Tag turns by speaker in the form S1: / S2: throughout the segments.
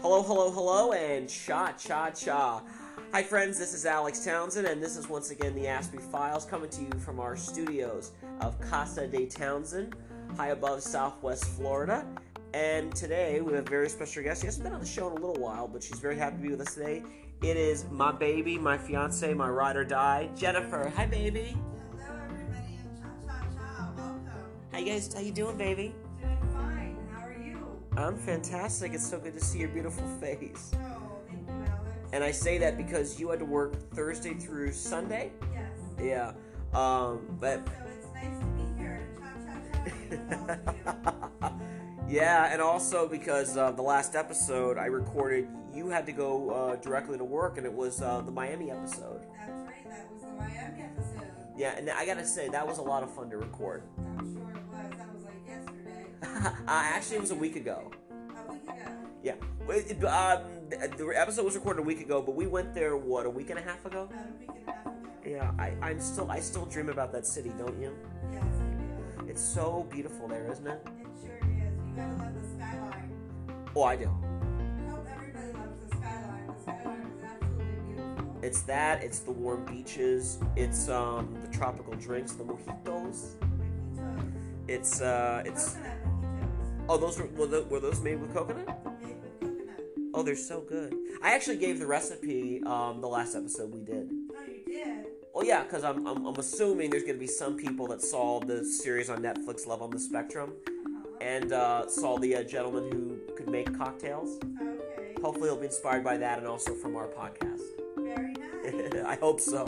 S1: Hello, hello, hello, and cha cha cha. Hi, friends, this is Alex Townsend, and this is once again the Aspie Files coming to you from our studios of Casa de Townsend, high above Southwest Florida. And today we have a very special guest. She hasn't been on the show in a little while, but she's very happy to be with us today. It is my baby, my fiance, my ride or die, Jennifer. Hi, baby. Guys? How you doing, baby?
S2: Doing fine. How are you?
S1: I'm fantastic. It's so good to see your beautiful face.
S2: Oh, thank you, Alex.
S1: And I say that because you had to work Thursday through Sunday.
S2: yes.
S1: Yeah. Um, but
S2: So it's nice to be here
S1: yeah, and also because uh, the last episode I recorded, you had to go uh, directly to work, and it was uh, the Miami episode.
S2: That's right. That was the Miami episode.
S1: Yeah, and I gotta say that was a lot of fun to record. uh, actually, it was a week ago.
S2: A week ago.
S1: Yeah, It- um, the episode was recorded a week ago, but we went there what a week and a half ago.
S2: About a week and a half ago.
S1: Yeah, I, I'm still I still dream about that city, don't you?
S2: Yes, I do.
S1: It's so beautiful there, isn't it?
S2: It sure is. You gotta love the skyline.
S1: Oh, I do.
S2: I hope everybody loves the skyline. The skyline is absolutely beautiful.
S1: It's that. It's the warm beaches. It's um the tropical drinks, the mojitos.
S2: Mojitos.
S1: It's uh it's
S2: Coconut.
S1: Oh those were were, were those made with coconut?
S2: Made with coconut.
S1: Oh, they're so good. I actually gave the recipe um the last episode we did.
S2: Oh, you did?
S1: Well, yeah, because I'm, I'm I'm assuming there's gonna be some people that saw the series on Netflix, Love on the Spectrum,
S2: Uh-huh.
S1: and uh, saw the uh, gentleman who could make cocktails.
S2: Okay.
S1: Hopefully, he'll be inspired by that and also from our podcast.
S2: Very nice.
S1: I hope so.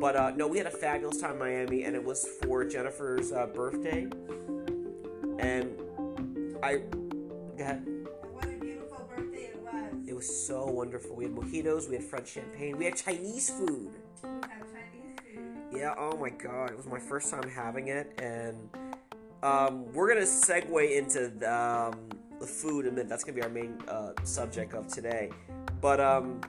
S1: But uh, no, we had a fabulous time in Miami, and it was for Jennifer's uh, birthday. And I, go ahead.
S2: what a beautiful birthday it was.
S1: It was so wonderful. We had mojitos, we had French champagne, we had Chinese food.
S2: We had Chinese food.
S1: Yeah, oh my god, it was my first time having it, and um, we're gonna segue into the, um, the food in a minute. That's gonna be our main uh, subject of today. But um,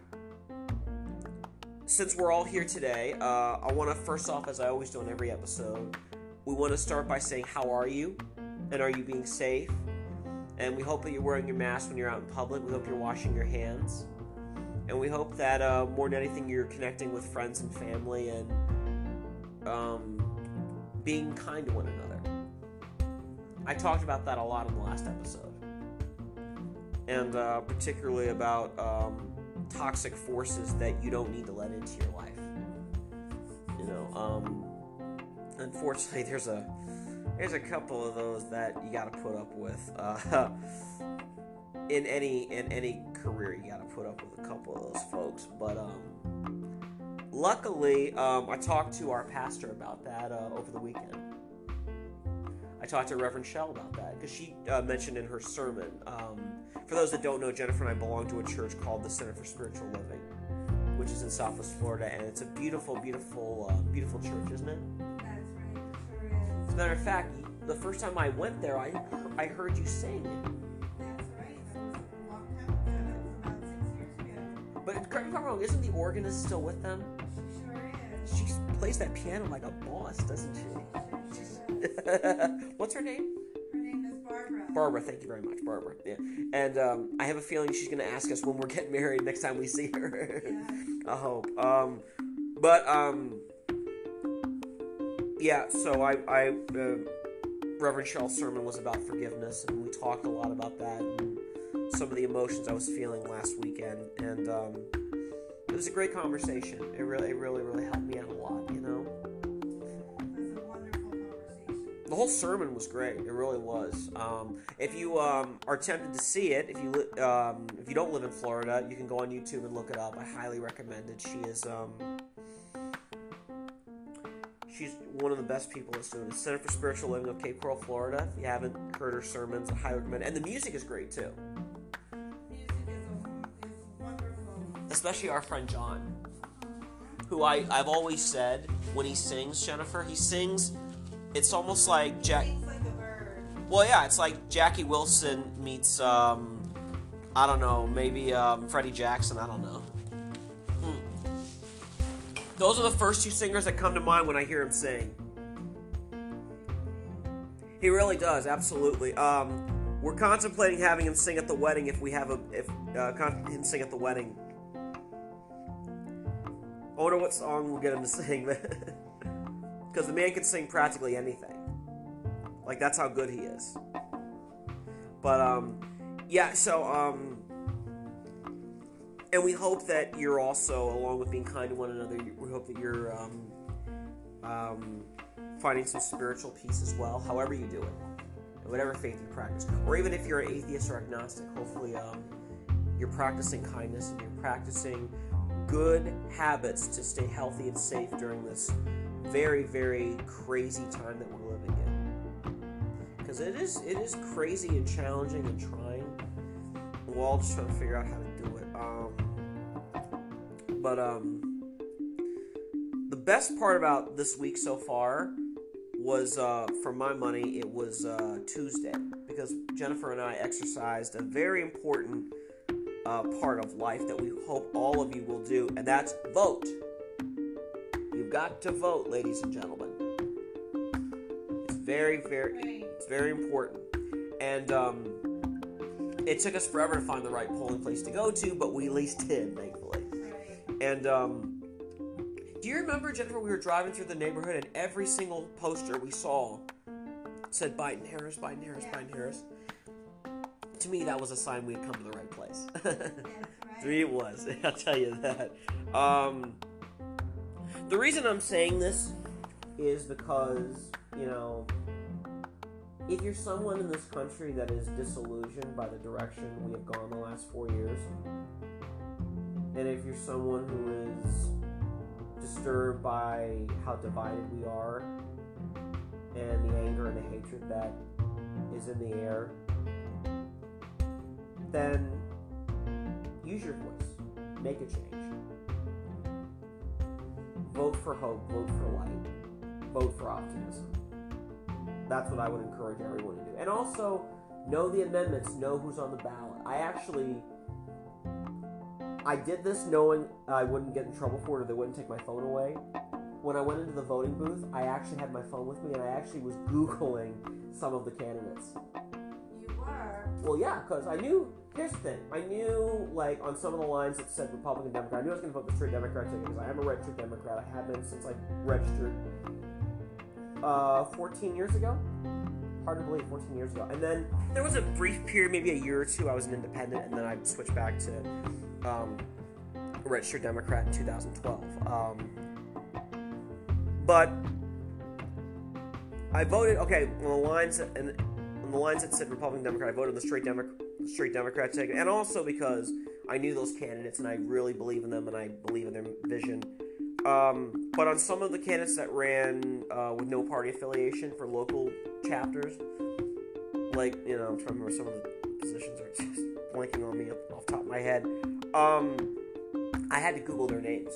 S1: since we're all here today, uh, I want to first off, as I always do in every episode, we want to start by saying, How are you? And are you being safe? And we hope that you're wearing your mask when you're out in public. We hope you're washing your hands. And we hope that uh, more than anything, you're connecting with friends and family and um, being kind to one another. I talked about that a lot in the last episode. And uh, particularly about um, toxic forces that you don't need to let into your life. You know, um, unfortunately, there's a there's a couple of those that you got to put up with. Uh, in any in any career, you got to put up with a couple of those folks. But um, luckily, um, I talked to our pastor about that uh, over the weekend. I talked to Reverend Shell about that because she uh, mentioned in her sermon. Um, for those that don't know, Jennifer and I belong to a church called the Center for Spiritual Living, which is in Southwest Florida, and it's a beautiful, beautiful, uh, beautiful church, isn't it? Matter of fact, the first time I went there, I I heard you sing. But correct me if I'm wrong, isn't the organist still with them?
S2: She sure is.
S1: She plays that piano like a boss, doesn't she? What's her name?
S2: Her name is Barbara.
S1: Barbara. Thank you very much, Barbara. Yeah. And um, I have a feeling she's going to ask us when we're getting married next time we see her. I hope. Um, but um, yeah. So I, I uh, Reverend Shell's sermon was about forgiveness, and we talked a lot about that and some of the emotions I was feeling last weekend, and um, it was a great conversation. It really, it really, really helped me out a lot. You know. The whole sermon was great. It really was. Um, if you um, are tempted to see it, if you li- um, if you don't live in Florida, you can go on YouTube and look it up. I highly recommend it. She is um, she's one of the best people that's doing the Center for Spiritual Living of Cape Coral, Florida. If you haven't heard her sermons, I highly recommend. it. And the music is great too,
S2: Music is, wonderful.
S1: especially our friend John, who I I've always said when he sings, Jennifer, he sings. It's almost like Jack.
S2: Like.
S1: Well, yeah, it's like Jackie Wilson meets, um, I don't know, maybe um, Freddie Jackson. I don't know. Those are the first two singers that come to mind when I hear him sing. He really does, absolutely. Um, we're contemplating having him sing at the wedding if we have a if uh, con- him sing at the wedding. I wonder what song we'll get him to sing, because the man can sing practically anything. Like that's how good he is. But um, yeah. So um, and we hope that you're also, along with being kind to one another, we hope that you're um, um, finding some spiritual peace as well, however you do it, whatever faith you practice, or even if you're an atheist or agnostic. Hopefully, um, you're practicing kindness and you're practicing good habits to stay healthy and safe during this very, very crazy time that we're living in. Because it is, it is crazy and challenging and trying. We're all just trying to figure out how to but um, the best part about this week so far was, uh, for my money, it was uh, Tuesday because Jennifer and I exercised a very important uh, part of life that we hope all of you will do, and that's vote. You've got to vote, ladies and gentlemen. It's very, very, it's very important. And um, it took us forever to find the right polling place to go to, but we at least did, thankfully. And um, do you remember, Jennifer? We were driving through the neighborhood, and every single poster we saw said Biden Harris, Biden Harris,
S2: Yeah.
S1: Biden Harris. To me, that was a sign we had come to the right place.
S2: Right.
S1: it was. I'll tell you that. Um, the reason I'm saying this is because you know, if you're someone in this country that is disillusioned by the direction we have gone the last four years, and if you're someone who is disturbed by how divided we are and the anger and the hatred that is in the air, then use your voice. Make a change. Vote for hope. Vote for light. Vote for optimism. That's what I would encourage everyone to do. And also, know the amendments. Know who's on the ballot. I actually, I did this knowing I wouldn't get in trouble for it or they wouldn't take my phone away. When I went into the voting booth, I actually had my phone with me and I actually was Googling some of the candidates.
S2: You were.
S1: Well, yeah, because I knew. Here's the thing. I knew, like, on some of the lines it said Republican, Democrat. I knew I was going to vote the straight Democrat ticket because I am a registered Democrat. I have been since I registered uh, 14 years ago. Hard to believe, 14 years ago. And then there was a brief period, maybe a year or two, I was an independent, and then I switched back to um, registered Democrat in 2012. Um, but I voted. Okay, on the lines and on the lines that said Republican Democrat, I voted the straight Democrat, straight Democrat ticket, and also because I knew those candidates and I really believe in them and I believe in their vision. Um, but on some of the candidates that ran uh, with no party affiliation for local chapters, like you know, I'm trying to remember some of the positions are just blanking on me off top of my head. Um, I had to Google their names.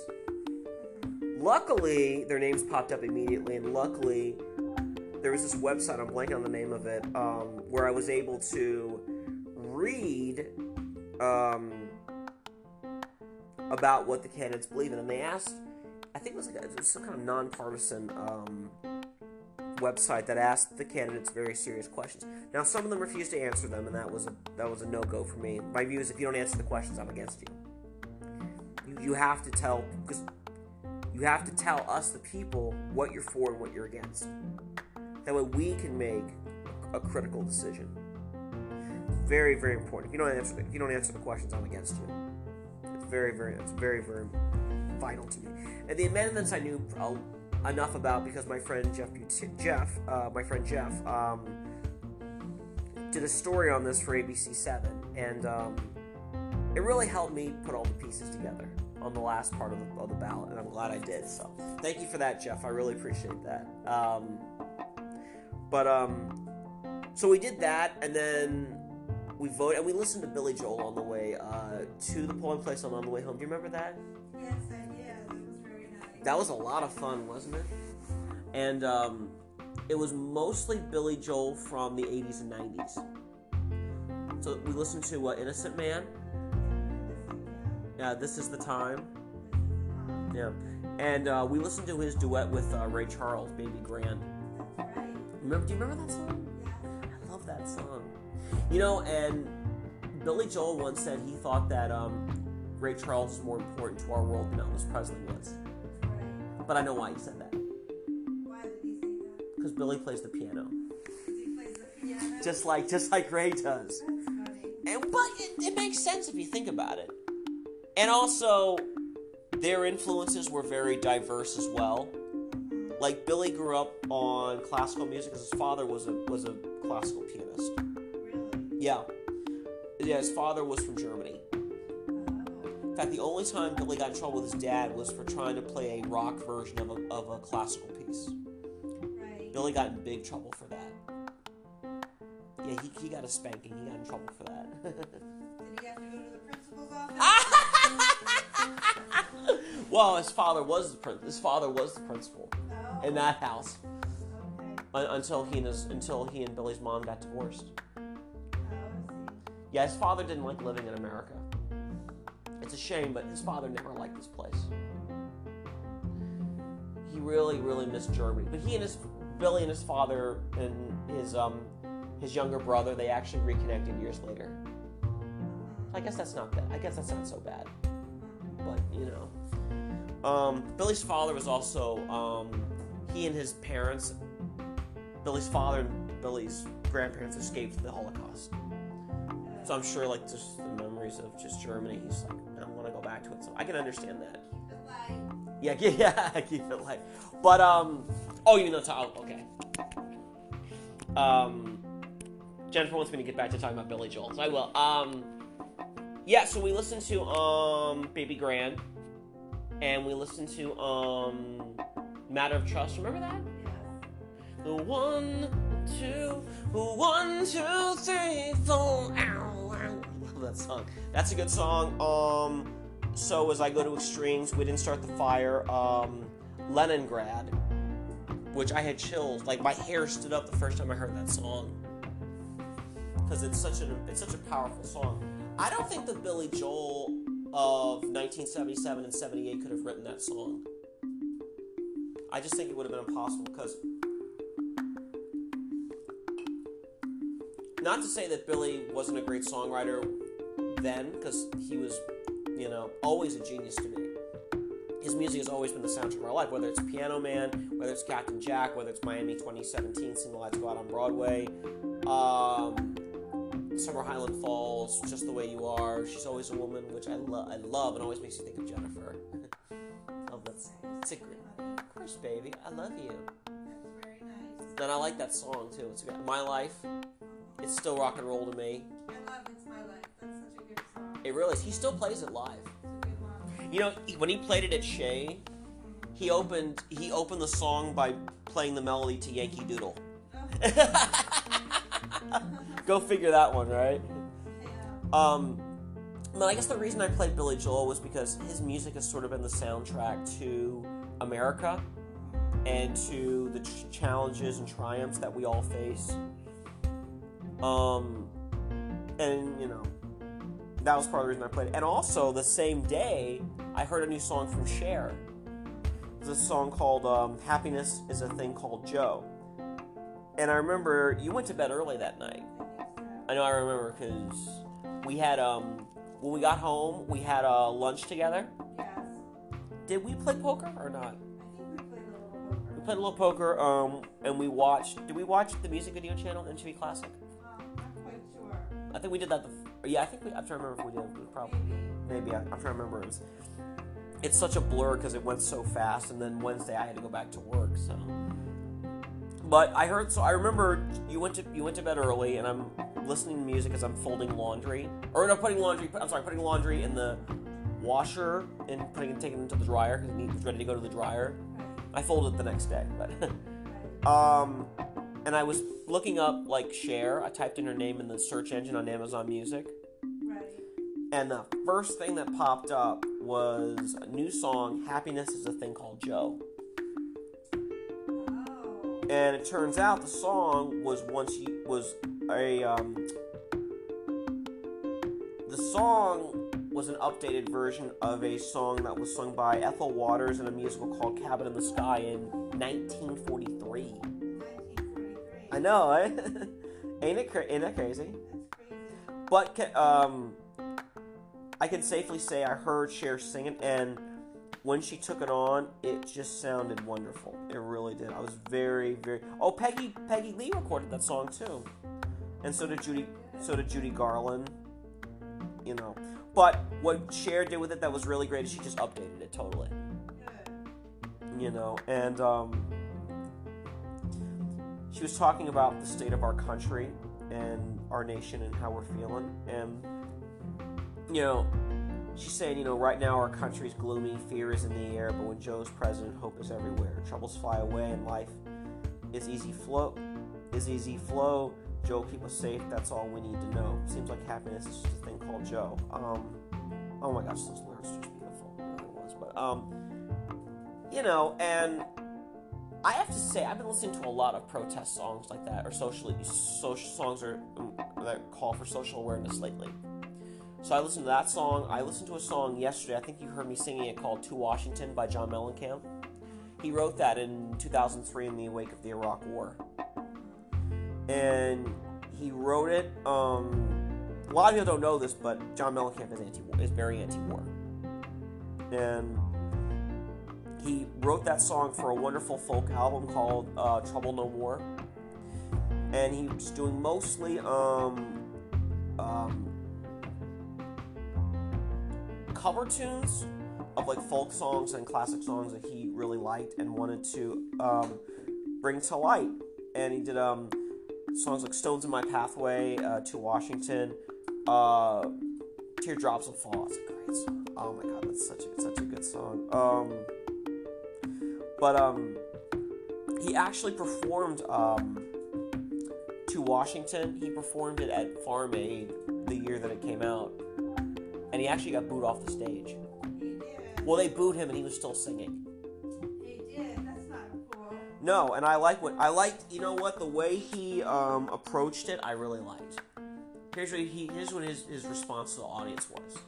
S1: Luckily, their names popped up immediately, and luckily, there was this website, I'm blanking on the name of it, um, where I was able to read um, about what the candidates believe in. And they asked, I think it was, like a, it was some kind of nonpartisan um, website that asked the candidates very serious questions. Now, some of them refused to answer them, and that was a, that was a no go for me. My view is if you don't answer the questions, I'm against you. You, you have to tell, because you have to tell us, the people, what you're for and what you're against. That way we can make a critical decision. Very, very important. If you don't answer, the, if you don't answer the questions, I'm against you. It's very, very, it's very, very vital to me. And the amendments I knew uh, enough about because my friend Jeff, Jeff, uh, my friend Jeff, um, did a story on this for ABC Seven, and um, it really helped me put all the pieces together on the last part of the, of the ballot, and I'm glad I did. So thank you for that, Jeff. I really appreciate that. Um, but um, so we did that, and then we voted, and we listened to Billy Joel on the way uh, to the polling place and on the way home. Do you remember that? That was a lot of fun, wasn't it? And um, it was mostly Billy Joel from the 80s and 90s. So we listened to uh, Innocent Man. Yeah, This is the Time. Yeah. And uh, we listened to his duet with uh, Ray Charles, Baby Grand. Remember? Do you remember that song?
S2: I love
S1: that song. You know, and Billy Joel once said he thought that um, Ray Charles was more important to our world than Elvis Presley was. But I know why he said that.
S2: Why did he say that?
S1: Because Billy plays the piano,
S2: he plays the piano?
S1: just like just like Ray does.
S2: That's funny.
S1: And, but it, it makes sense if you think about it. And also, their influences were very diverse as well. Like Billy grew up on classical music because his father was a was a classical pianist.
S2: Really?
S1: Yeah, yeah. His father was from Germany.
S2: Oh.
S1: In fact, the only time Billy got in trouble with his dad was for trying to play a rock version of a, of a classical piece.
S2: Right.
S1: Billy got in big trouble for that. Yeah, he, he got a spanking. He got in trouble for that.
S2: Did he have to go to the principal's office?
S1: well, his father was the prin- his father was the principal
S2: No.
S1: in that house
S2: Okay.
S1: un- until he and his, until he and Billy's mom got divorced.
S2: Oh,
S1: Yeah, his father didn't like living in America. It's a shame, but his father never liked this place. He really, really missed Germany. But he and his Billy and his father and his um his younger brother they actually reconnected years later. I guess that's not that. I guess that's not so bad. But you know, um, Billy's father was also um, he and his parents. Billy's father and Billy's grandparents escaped the Holocaust. So I'm sure, like, just the memories of just Germany. He's like, I don't want to go back to it. So I can understand that.
S2: Keep it light.
S1: Yeah, yeah, yeah, keep it light. But um, oh, you know, oh, okay. Um, Jennifer wants me to get back to talking about Billy Joel, so I will. Um, yeah, so we listened to um, Baby Grand, and we listened to um, Matter of Trust. Remember that? The one, two, one, two, three, four. Ow. Love that song. That's a good song. Um, so as I go to extremes, we didn't start the fire. Um, Leningrad, which I had chills. Like my hair stood up the first time I heard that song because it's such a it's such a powerful song. I don't think the Billy Joel of 1977 and 78 could have written that song. I just think it would have been impossible because not to say that Billy wasn't a great songwriter then, because he was, you know, always a genius to me. His music has always been the soundtrack of our life, whether it's Piano Man, whether it's Captain Jack, whether it's Miami 2017, Seen the Lights Go Out on Broadway, um, Summer Highland Falls, Just the Way You Are, She's Always a Woman, which I, lo- I love and always makes you think of Jennifer. love that. s- It's a great. Of course, baby, I love you.
S2: That's very nice.
S1: And I like that song too. It's My Life. It's still rock and roll to me.
S2: I love It's My Life. That's
S1: It really is. He still plays it live. You know, when he played it at Shea, he opened he opened the song by playing the melody to Yankee Doodle. Go figure that one, right? Um, but I guess the reason I played Billy Joel was because his music has sort of been the soundtrack to America and to the ch- challenges and triumphs that we all face. Um, and you know, that was part of the reason I played. it. And also, the same day, I heard a new song from Cher. It's a song called um, "Happiness Is a Thing Called Joe." And I remember you went to bed early that night.
S2: I think so.
S1: I know I remember because we had um when we got home we had a uh, lunch together.
S2: Yes.
S1: Did we play poker or not?
S2: I think we played a little poker.
S1: We played a little poker um and we watched. Did we watch the music video channel MTV Classic?
S2: Um, not quite sure.
S1: I think we did that. The yeah, I think we. I'm trying to remember if we did. We probably
S2: Maybe.
S1: I, I'm trying to remember. It's such a blur because it went so fast, and then Wednesday I had to go back to work. So, but I heard. So I remember you went to you went to bed early, and I'm listening to music as I'm folding laundry, or no, putting laundry. I'm sorry, putting laundry in the washer and putting it taking it into the dryer because it was ready to go to the dryer. I folded it the next day, but. Um, and I was looking up like Cher. I typed in her name in the search engine on Amazon Music,
S2: Right.
S1: and the first thing that popped up was a new song. Happiness is a thing called Joe,
S2: Oh.
S1: and it turns out the song was once you was a um. The song was an updated version of a song that was sung by Ethel Waters in a musical called Cabin in the Sky in 1943.
S2: 1943.
S1: I know, eh? Ain't it cra- ain't that crazy?
S2: Crazy.
S1: But um, I can safely say I heard Cher singing, and when she took it on, it just sounded wonderful. It really did. I was very, very. Oh, Peggy Peggy Lee recorded that song too, and so did Judy. So did Judy Garland. You know, but what Cher did with it that was really great is she just updated it totally. You know, and um, she was talking about the state of our country and our nation and how we're feeling, and you know, she's saying, you know, right now our country's gloomy, fear is in the air, but when Joe's president, hope is everywhere. Troubles fly away, and life is easy flow. Is easy flow. Joe, keep us safe. That's all we need to know. Seems like happiness is just a thing called Joe. Um, oh my gosh, those lyrics are just beautiful. It was. But um, you know, and I have to say, I've been listening to a lot of protest songs like that, or socially social songs um, that call for social awareness lately. So I listened to that song. I listened to a song yesterday. I think you heard me singing it called "To Washington" by John Mellencamp. He wrote that in 2003 in the wake of the Iraq War, and he wrote it. Um, a lot of people don't know this, but John Mellencamp is anti-war, is very anti-war, and he wrote that song for a wonderful folk album called uh, "Trouble No More," and he was doing mostly um, um, cover tunes of like folk songs and classic songs that he really liked and wanted to um, bring to light. And he did um, songs like "Stones in My Pathway," uh, "To Washington," uh, "Teardrops Will Fall." It's a great song. Oh my god, that's such a, such a good song. Um, but um, he actually performed um, "To Washington." He performed it at Farm Aid the year that it came out, and he actually got booed off the stage.
S2: He did.
S1: Well, they booed him, and he was still singing.
S2: He did. That's not cool.
S1: No, and I like what I liked. You know what? The way he um, approached it, I really liked. Here's what he. Here's what his, his response to the audience was.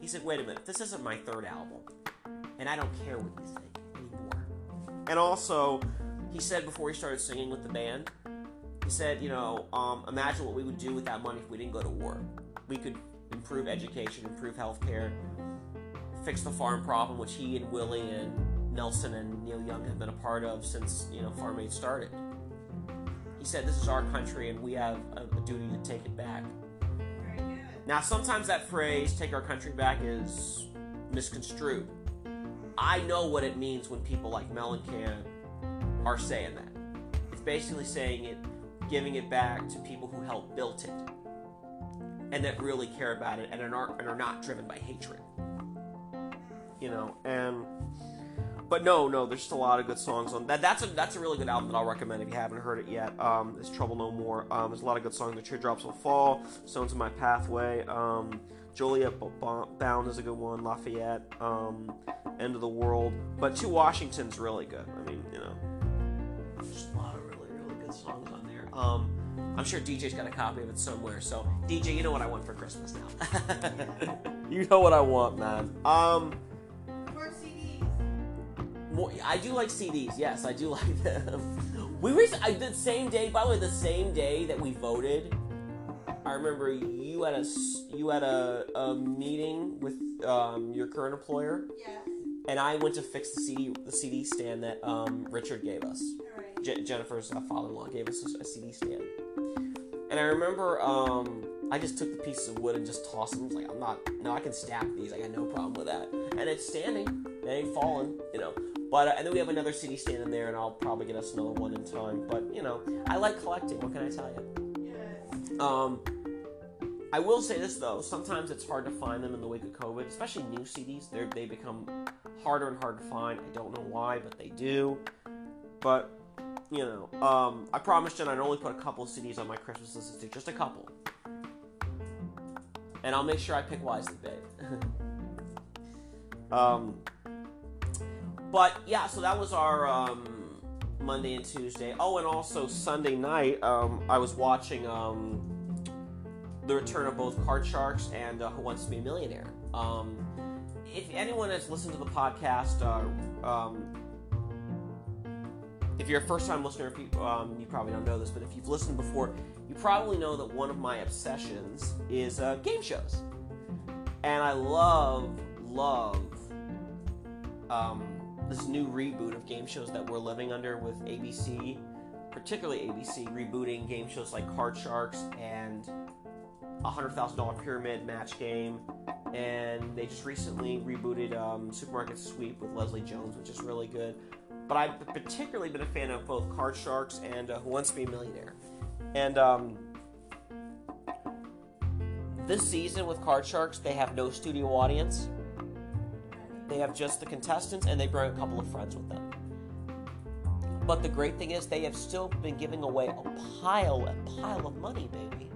S1: He said, "Wait a minute. This isn't my third album, and I don't care what you think anymore." And also, he said before he started singing with the band, he said, "You know, um, imagine what we would do with that money if we didn't go to war. We could improve education, improve healthcare, fix the farm problem, which he and Willie and Nelson and Neil Young have been a part of since you know Farm Aid started. He said, "This is our country, and we have a, a duty to take it back." Now, sometimes that phrase "take our country back" is misconstrued. I know what it means when people like Mellencamp are saying that. It's basically saying it, giving it back to people who helped build it, and that really care about it and are not, and are not driven by hatred. You know, and but no, no, there's just a lot of good songs on that. That's a that's a really good album that I'll recommend if you haven't heard it yet. Um, it's Trouble No More. Um, there's a lot of good songs. The Teardrops Will Fall, Stones in My Pathway. Um, Joliet B- B- Bound is a good one. Lafayette. Um, End of the World. But To Washington's really good. I mean, you know, just a lot of really really good songs on there. Um, I'm sure DJ's got a copy of it somewhere. So DJ, you know what I want for Christmas now. you know what I want, man. Um.
S2: More CDs.
S1: More, I do like CDs. Yes, I do like them. We recently, I, the same day. By the way, the same day that we voted, I remember you had a you had a, a meeting with um, your current employer,
S2: Yes.
S1: and I went to fix the CD the CD stand that um, Richard gave us.
S2: All right.
S1: Je- Jennifer's uh, father-in-law gave us a, a CD stand, and I remember um, I just took the pieces of wood and just tossed them. I was like, I'm not. No, I can stack these. I got no problem with that. And it's standing. It ain't falling. You know. But uh, and then we have another CD stand in there, and I'll probably get us another one in time. But you know, I like collecting. What can I tell you?
S2: Yes.
S1: Um, I will say this though: sometimes it's hard to find them in the wake of COVID, especially new CDs. They they become harder and harder to find. I don't know why, but they do. But you know, um, I promised Jen I'd only put a couple of CDs on my Christmas list, too, just a couple, and I'll make sure I pick wisely, babe. um, but yeah, so that was our um, Monday and Tuesday. Oh, and also Sunday night, um, I was watching um, the return of both Card Sharks and uh, Who Wants to Be a Millionaire. Um, if anyone has listened to the podcast, uh, um, if you're a first-time listener, if you, um, you probably don't know this, but if you've listened before, you probably know that one of my obsessions is uh, game shows, and I love, love um, this new reboot of game shows that we're living under with ABC, particularly ABC rebooting game shows like Card Sharks and a hundred thousand dollar pyramid match game, and they just recently rebooted um, Supermarket Sweep with Leslie Jones, which is really good. But I've particularly been a fan of both Card Sharks and uh, Who Wants to Be a Millionaire. And um, this season with Card Sharks, they have no studio audience. They have just the contestants, and they bring a couple of friends with them. But the great thing is, they have still been giving away a pile, a pile of money, baby.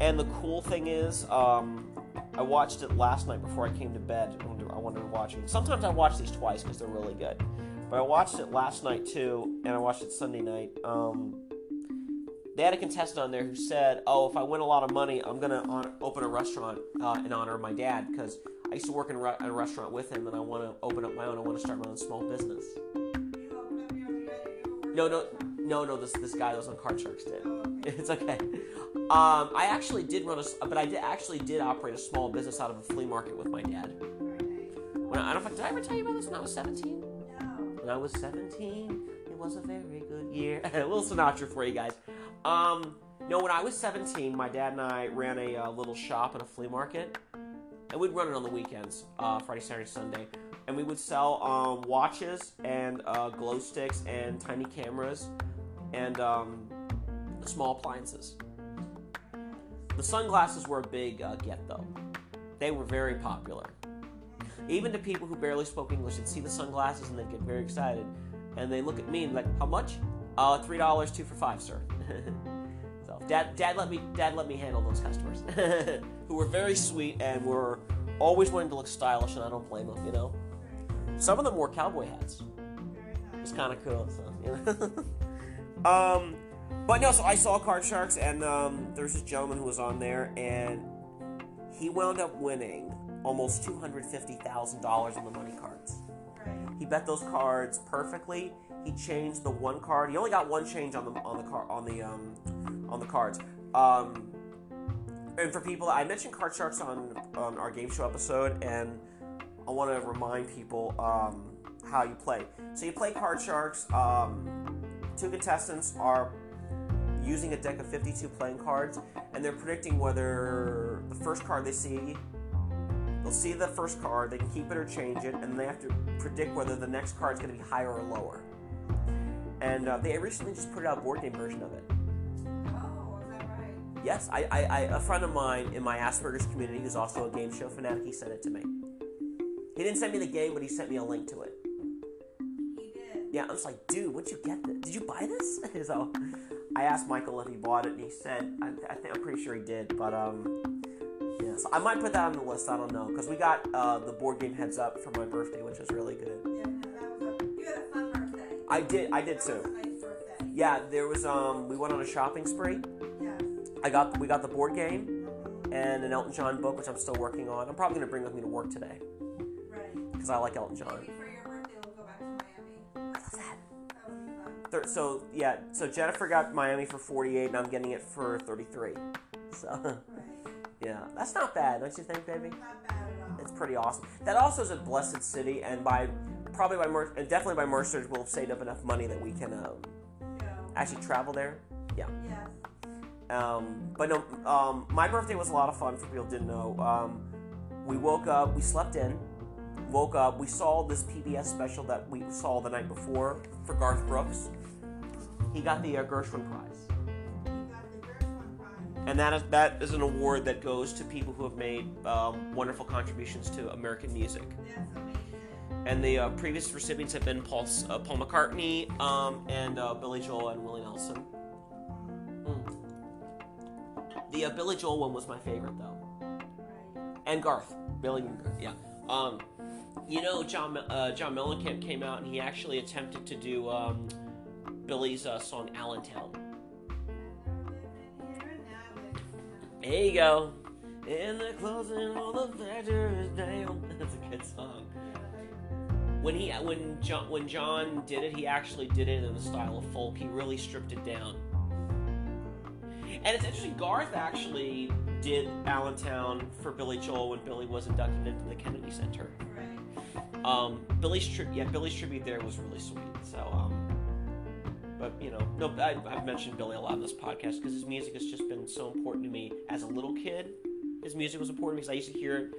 S1: And the cool thing is, um, I watched it last night before I came to bed. I wanted- to watch it. Sometimes I watch these twice because they're really good. But I watched it last night too, and I watched it Sunday night. Um, they had a contestant on there who said, "Oh, if I win a lot of money, I'm gonna open a restaurant uh, in honor of my dad because I used to work in a, re- a restaurant with him, and I want to open up my own. I want to start my own small business."
S2: You open up your own credit, you
S1: No, no, no, no. This this guy that was on Card Sharks did. It's okay. Um, I actually did run a, but I did actually did operate a small business out of a flea market with my dad. When I, I don't know if I, did I ever tell you about this when I was 17?
S2: No.
S1: When I was 17, it was a very good year. a little Sinatra for you guys. Um, no, when I was 17, my dad and I ran a uh, little shop at a flea market, and we'd run it on the weekends, uh, Friday, Saturday, Sunday, and we would sell um, watches and uh, glow sticks and tiny cameras and um, small appliances. The sunglasses were a big uh, get, though. They were very popular. Even to people who barely spoke English, they'd see the sunglasses and they'd get very excited. And they look at me and like, "How much? Uh, three dollars, two for five, sir." so, dad, dad let me, dad let me handle those customers, who were very sweet and were always wanting to look stylish, and I don't blame them. You know, some of them wore cowboy hats. It's kind of cool. So, you know. um, but no, so I saw Card Sharks, and um, there's this gentleman who was on there, and he wound up winning almost two hundred fifty thousand dollars on the money cards. He bet those cards perfectly. He changed the one card. He only got one change on the on the car on the um, on the cards. Um, and for people, I mentioned Card Sharks on on our game show episode, and I want to remind people um, how you play. So you play Card Sharks. Um, two contestants are using a deck of 52 playing cards, and they're predicting whether the first card they see They'll see the first card, they can keep it or change it, and they have to predict whether the next card is going to be higher or lower. And uh, they recently just put out a board game version of it.
S2: Oh, is that right?
S1: Yes, I, I, I, a friend of mine in my Asperger's community who's also a game show fanatic, he sent it to me. He didn't send me the game, but he sent me a link to it.
S2: He did.
S1: Yeah, I was like, dude, where'd you get this? Did you buy this? so I asked Michael if he bought it, and he said, I, I think I'm pretty sure he did, but um, yeah. So I might put that on the list. I don't know because we got uh, the board game heads up for my birthday, which was really good.
S2: Yeah, that was a, you had a fun birthday.
S1: I did, I did
S2: That
S1: too.
S2: nice birthday.
S1: Yeah, there was um, we went on a shopping spree.
S2: Yes.
S1: I got we got the board game and an Elton John book, which I'm still working on. I'm probably gonna bring with me to work today
S2: Right.
S1: because I like Elton John. Thir- so yeah, so Jennifer got Miami for 48, and I'm getting it for 33. So yeah, that's not bad, don't you think, baby?
S2: Not bad at all.
S1: It's pretty awesome. That also is a blessed city, and by probably by Mer- and definitely by Mercer's, we'll save up enough money that we can um,
S2: Yeah.
S1: actually travel there. Yeah.
S2: Yes.
S1: Um, but no, um, my birthday was a lot of fun for people who didn't know. Um, we woke up, we slept in, woke up, we saw this PBS special that we saw the night before for Garth Brooks. He got the uh, Gershwin Prize.
S2: You got the Gershwin Prize.
S1: And that is, that is an award that goes to people who have made um, wonderful contributions to American music.
S2: That's amazing.
S1: And the uh, previous recipients have been Paul, uh, Paul McCartney um, and uh, Billy Joel and Willie Nelson. Mm. The uh, Billy Joel one was my favorite, though. And Garth, Billy, and Garth, yeah. Um, you know, John uh, John Mellencamp came out and he actually attempted to do um, Billy's uh, song "Allentown." There you go. In the closing, all the is down. That's a good song. when he when John when John did it, he actually did it in the style of folk. He really stripped it down. And it's interesting. Garth actually did Allentown for Billy Joel when Billy was inducted into the Kennedy Center.
S2: Right.
S1: Um, Billy's tribute, yeah, Billy's tribute there was really sweet. So, um, but you know, no, I, I've mentioned Billy a lot in this podcast because his music has just been so important to me as a little kid. His music was important because I used to hear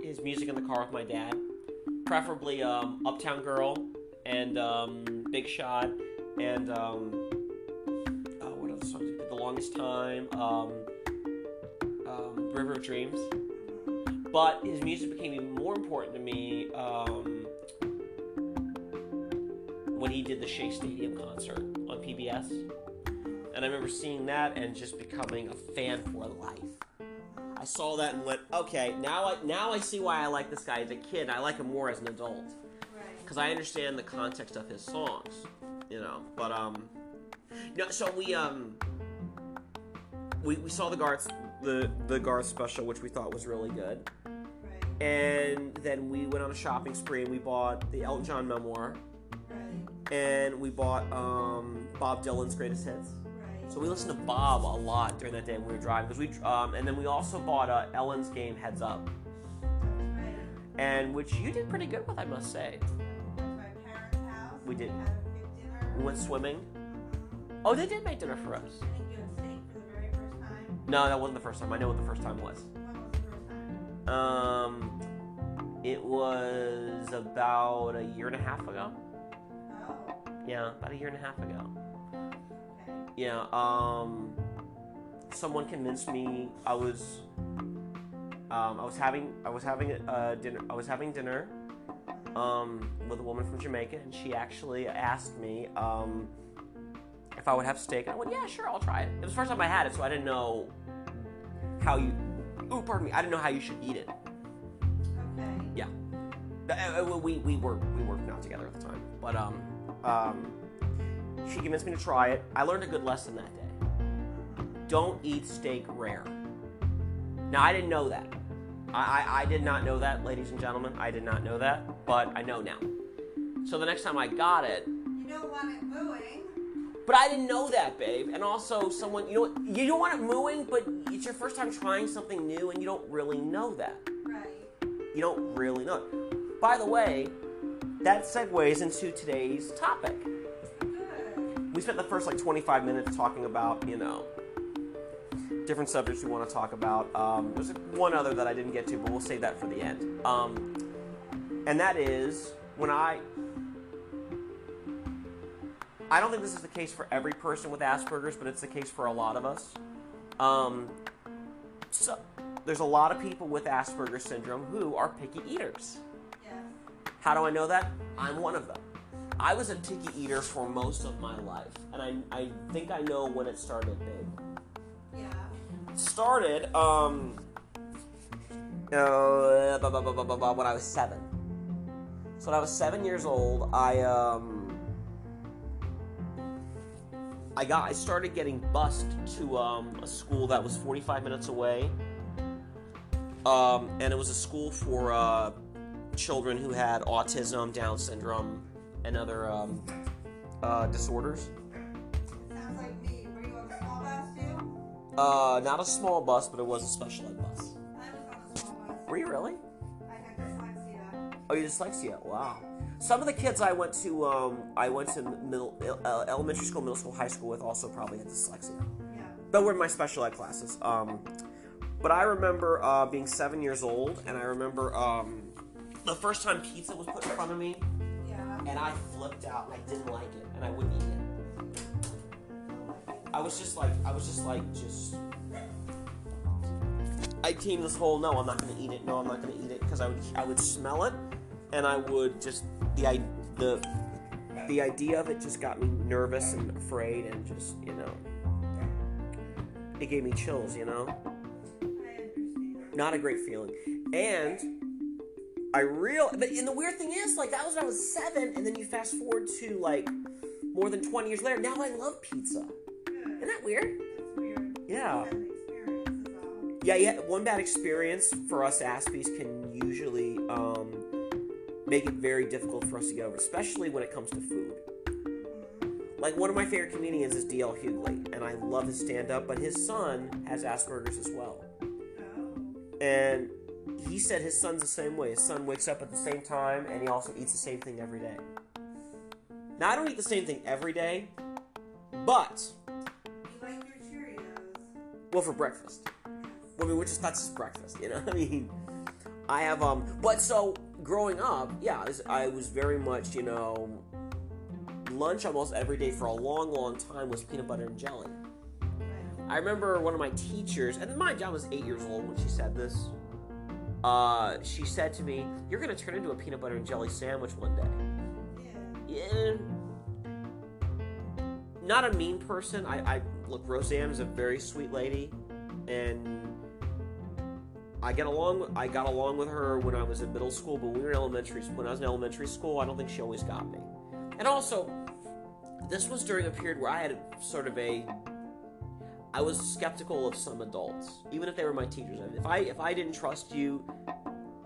S1: his music in the car with my dad, preferably um, Uptown Girl and um, Big Shot and um, oh, what other songs? The Longest Time, um, um, River of Dreams. But his music became even more important to me um, when he did the Shea Stadium concert on PBS. And I remember seeing that and just becoming a fan for life. I saw that and went, okay, now I now I see why I like this guy as a kid. I like him more as an adult
S2: Right.
S1: because I understand the context of his songs, you know. But um, no. So we um, we, we saw the Garth the the Garth special, which we thought was really good,
S2: Right.
S1: and then we went on a shopping spree and we bought the Elton John memoir,
S2: Right.
S1: and we bought um Bob Dylan's greatest hits. So we listened to Bob a lot during that day when we were driving because we um, and then we also bought uh, Ellen's game Heads Up, and which you did pretty good with, I must say. We did. We went swimming. Oh, they did make dinner for us. No, that wasn't the first time. I know what the first time was. Um, it was about a year and a half ago. Yeah, about a year and a half ago. Yeah. Um, someone convinced me I was. Um, I was having I was having a dinner I was having dinner um, with a woman from Jamaica and she actually asked me um, if I would have steak and I went yeah sure I'll try it. It was the first time I had it so I didn't know how you. Ooh, pardon me. I didn't know how you should eat it.
S2: Okay.
S1: Yeah, uh, we we were we worked not together at the time, but um um she convinced me to try it. I learned a good lesson that day. Don't eat steak rare. Now I didn't know that. I, I I did not know that, ladies and gentlemen. I did not know that, but I know now. So the next time I got it,
S2: You don't want it mooing.
S1: but I didn't know that, babe. And also, someone you know what? you don't want it mooing, but it's your first time trying something new, and you don't really know that.
S2: Right.
S1: You don't really know. it. By the way, that segues into today's topic. We spent the first like 25 minutes talking about, you know, different subjects we want to talk about. Um, there's one other that I didn't get to, but we'll save that for the end. Um, and that is when I. I don't think this is the case for every person with Asperger's, but it's the case for a lot of us. Um, so, there's a lot of people with Asperger's syndrome who are picky eaters. How do I know that? I'm one of them. I was a picky eater for most of my life, and I, I think I know when it started big.
S2: Yeah.
S1: Started um, uh, blah, blah, blah, blah, blah, blah, when I was seven. So when I was seven years old, I um, I got I started getting bused to um, a school that was 45 minutes away, um, and it was a school for uh, children who had autism, Down syndrome, and other um, uh, disorders.
S2: Sounds like me. Were you on the small bus too?
S1: Uh, not a small bus, but it was a special ed bus.
S2: I was on the small bus.
S1: Were you really?
S2: I had dyslexia.
S1: Oh, you dyslexia? Wow. Some of the kids I went to, um, I went to middle, uh, elementary school, middle school, high school with also probably had dyslexia.
S2: Yeah.
S1: But were in my special ed classes. Um, but I remember uh, being seven years old, and I remember um, the first time pizza was put in front of me,
S2: Yeah.
S1: and I flipped out. I didn't like it, and I wouldn't eat it. I was just like, I was just like, just. I teamed this whole no, I'm not gonna eat it. No, I'm not gonna eat it because I would, I would smell it, and I would just the i the the idea of it just got me nervous and afraid, and just you know, it gave me chills. You know, not a great feeling, and. I real, but and the weird thing is, like that was when I was seven, and then you fast forward to like more than twenty years later. Now I love pizza. Isn't that weird?
S2: Weird.
S1: Yeah.
S2: Had an experience is all.
S1: Yeah, yeah. One bad experience for us Aspies can usually um, make it very difficult for us to get over, especially when it comes to food.
S2: Mhm.
S1: Like one of my favorite comedians is D.L. Hughley, and I love his stand-up. But his son has Asperger's as well,
S2: Oh.
S1: and he said his son's the same way. His son wakes up at the same time, and he also eats the same thing every day. Now I don't eat the same thing every day, but
S2: You like your Cheerios?
S1: well for breakfast. I mean, which is that's just breakfast, you know. I mean, I have um, but so growing up, yeah, I was, I was very much, you know, lunch almost every day for a long, long time was peanut butter and jelly. I remember one of my teachers, and mind you, I was eight years old when she said this. Uh, she said to me, "You're gonna turn into a peanut butter and jelly sandwich one day."
S2: Yeah.
S1: Yeah. Not a mean person. I, I look. Roseanne is a very sweet lady, and I get along. I got along with her when I was in middle school, but when we were in elementary. When I was in elementary school, I don't think she always got me. And also, this was during a period where I had sort of a. I was skeptical of some adults, even if they were my teachers. If I if I didn't trust you,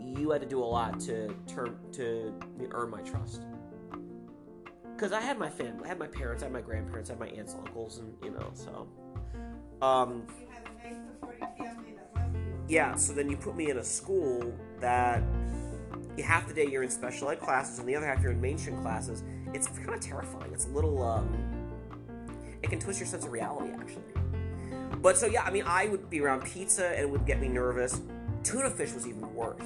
S1: you had to do a lot to turn to earn my trust because I had my family, I had my parents, I had my grandparents, I had my aunts, and uncles, and you know, so. Um,
S2: You had a nice supporting family that loved you.
S1: yeah, so then you put me in a school that half the day you're in special ed classes, and the other half you're in mainstream classes. It's kind of terrifying. It's a little, um, it can twist your sense of reality, actually. But so yeah, I mean, I would be around pizza and it would get me nervous. Tuna fish was even worse.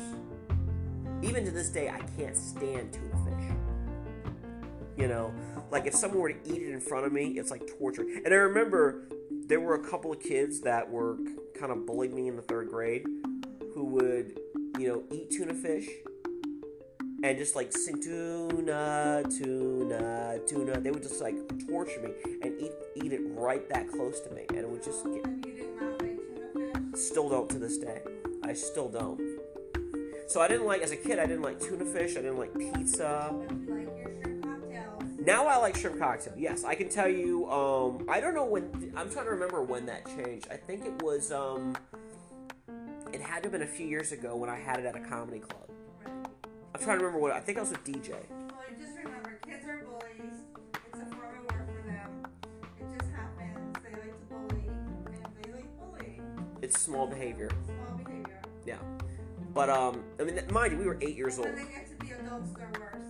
S1: Even to this day, I can't stand tuna fish. You know, like if someone were to eat it in front of me, it's like torture. And I remember there were a couple of kids that were kind of bullied me in the third grade who would, you know, eat tuna fish and just like sing tuna, tuna, tuna. They would just like torture me and eat eat it right that close to me, and it would just get.
S2: And you did not like tuna fish?
S1: Still don't to this day. I still don't. So I didn't like as a kid. I didn't like tuna fish. I didn't like pizza.
S2: You like your shrimp cocktails?
S1: Now I like shrimp cocktail. Yes, I can tell you. Um, I don't know when. I'm trying to remember when that changed. I think it was. Um, it had to have been a few years ago when I had it at a comedy club. I'm trying to remember what. I think I was with DJ.
S2: Well, just remember, kids are bullies. It's a form of work for them. It just happens. They like to bully, and they like bullying.
S1: It's small behavior.
S2: Small behavior.
S1: Yeah. But um, I mean, mind you, we were eight years old.
S2: When they get to be adults, they're worse.